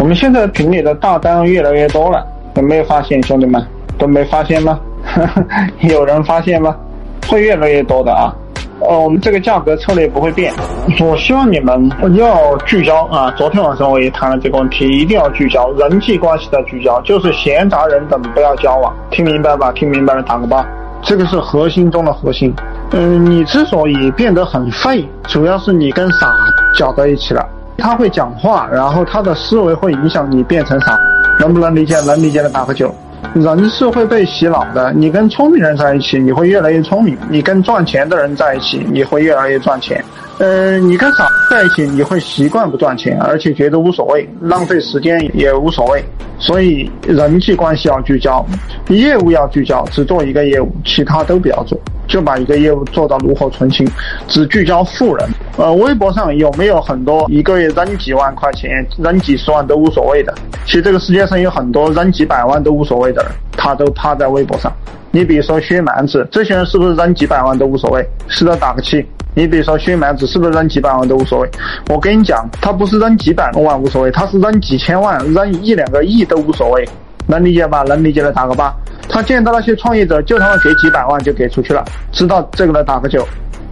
我们现在群里的大单越来越多了，有没有发现，兄弟们都没发现吗？有人发现吗？会越来越多的啊。呃，我们这个价格策略不会变。我希望你们要聚焦啊！昨天晚上我也谈了这个问题，一定要聚焦人际关系的聚焦，就是闲杂人等不要交往。听明白吧？听明白了打个八。这个是核心中的核心。嗯，你之所以变得很废，主要是你跟傻搅在一起了。他会讲话，然后他的思维会影响你变成傻，能不能理解？能理解的打个九。人是会被洗脑的。你跟聪明人在一起，你会越来越聪明；你跟赚钱的人在一起，你会越来越赚钱。呃，你跟傻在一起，你会习惯不赚钱，而且觉得无所谓，浪费时间也无所谓。所以人际关系要聚焦，业务要聚焦，只做一个业务，其他都不要做，就把一个业务做到炉火纯青，只聚焦富人。呃，微博上有没有很多一个月扔几万块钱、扔几十万都无所谓的？其实这个世界上有很多扔几百万都无所谓的人，他都趴在微博上。你比如说薛蛮子，这些人是不是扔几百万都无所谓？是的，打个七。你比如说薛蛮子，是不是扔几百万都无所谓？我跟你讲，他不是扔几百万无所谓，他是扔几千万、扔一两个亿都无所谓，能理解吧？能理解的打个八。他见到那些创业者，就他妈给几百万就给出去了，知道这个的打个九，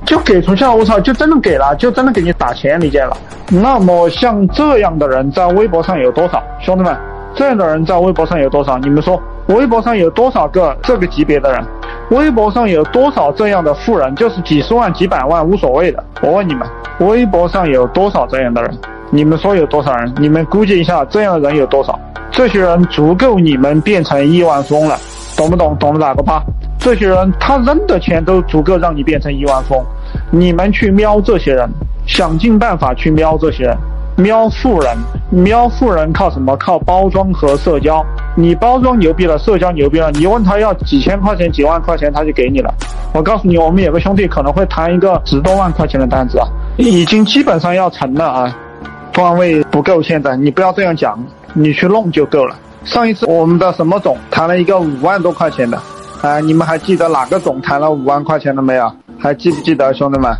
就给出去了。我操，就真的给了，就真的给你打钱，理解了？那么像这样的人在微博上有多少？兄弟们，这样的人在微博上有多少？你们说，微博上有多少个这个级别的人？微博上有多少这样的富人？就是几十万、几百万无所谓的。我问你们，微博上有多少这样的人？你们说有多少人？你们估计一下，这样的人有多少？这些人足够你们变成亿万富翁了，懂不懂？懂了打个八。这些人他扔的钱都足够让你变成亿万富翁。你们去瞄这些人，想尽办法去瞄这些人。瞄富人，瞄富人靠什么？靠包装和社交。你包装牛逼了，社交牛逼了，你问他要几千块钱、几万块钱，他就给你了。我告诉你，我们有个兄弟可能会谈一个十多万块钱的单子啊，已经基本上要成了啊，段位不够。现在你不要这样讲，你去弄就够了。上一次我们的什么总谈了一个五万多块钱的，啊，你们还记得哪个总谈了五万块钱的没有？还记不记得，兄弟们？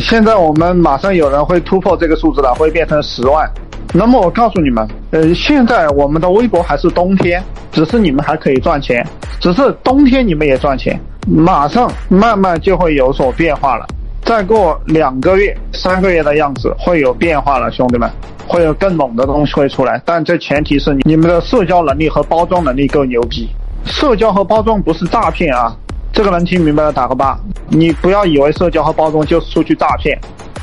现在我们马上有人会突破这个数字了，会变成十万。那么我告诉你们，呃，现在我们的微博还是冬天，只是你们还可以赚钱，只是冬天你们也赚钱，马上慢慢就会有所变化了。再过两个月、三个月的样子会有变化了，兄弟们，会有更猛的东西会出来。但这前提是你们的社交能力和包装能力够牛逼。社交和包装不是诈骗啊。这个能听明白的打个八。你不要以为社交和包装就是出去诈骗，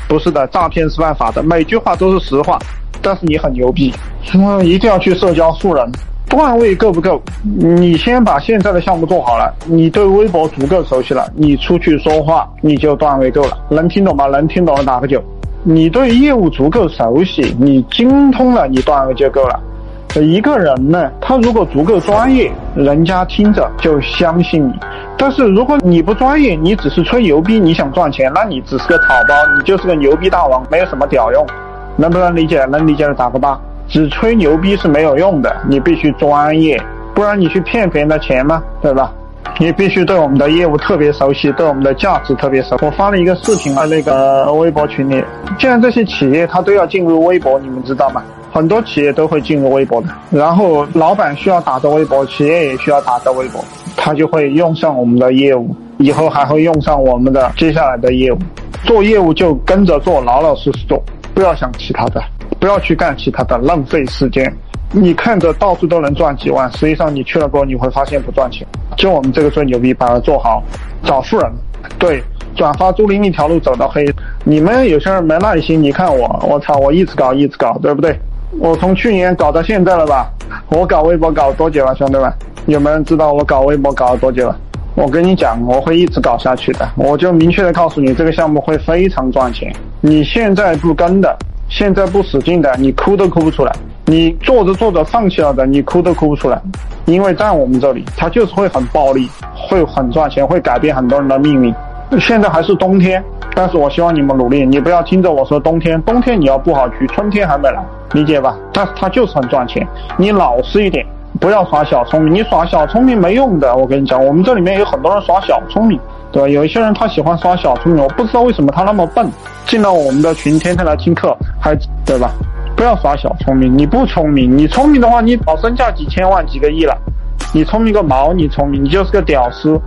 不是的，诈骗是犯法的。每句话都是实话，但是你很牛逼，嗯，一定要去社交素人。段位够不够？你先把现在的项目做好了，你对微博足够熟悉了，你出去说话你就段位够了。能听懂吗？能听懂的打个九。你对业务足够熟悉，你精通了，你段位就够了。一个人呢，他如果足够专业，人家听着就相信你。但是如果你不专业，你只是吹牛逼，你想赚钱，那你只是个草包，你就是个牛逼大王，没有什么屌用。能不能理解？能理解的打个八。只吹牛逼是没有用的，你必须专业，不然你去骗别人的钱吗？对吧？你必须对我们的业务特别熟悉，对我们的价值特别熟。我发了一个视频啊，那个微博群里，既然这些企业它都要进入微博，你们知道吗？很多企业都会进入微博的，然后老板需要打着微博，企业也需要打着微博，他就会用上我们的业务，以后还会用上我们的接下来的业务。做业务就跟着做，老老实实做，不要想其他的，不要去干其他的，浪费时间。你看着到处都能赚几万，实际上你去了过后你会发现不赚钱。就我们这个最牛逼，把它做好，找富人，对，转发租赁一条路走到黑。你们有些人没耐心，你看我，我操，我一直搞一直搞，对不对？我从去年搞到现在了吧？我搞微博搞多久了，兄弟们？有没有人知道我搞微博搞了多久了？我跟你讲，我会一直搞下去的。我就明确的告诉你，这个项目会非常赚钱。你现在不跟的，现在不使劲的，你哭都哭不出来。你做着做着放弃了的，你哭都哭不出来。因为在我们这里，它就是会很暴利，会很赚钱，会改变很多人的命运。现在还是冬天。但是我希望你们努力，你不要听着我说冬天，冬天你要布好局，春天还没来，理解吧？但是它就是很赚钱，你老实一点，不要耍小聪明，你耍小聪明没用的。我跟你讲，我们这里面有很多人耍小聪明，对吧？有一些人他喜欢耍小聪明，我不知道为什么他那么笨，进了我们的群，天天来听课，还对吧？不要耍小聪明，你不聪明，你聪明的话，你早身价几千万、几个亿了。你聪明个毛！你聪明，你就是个屌丝。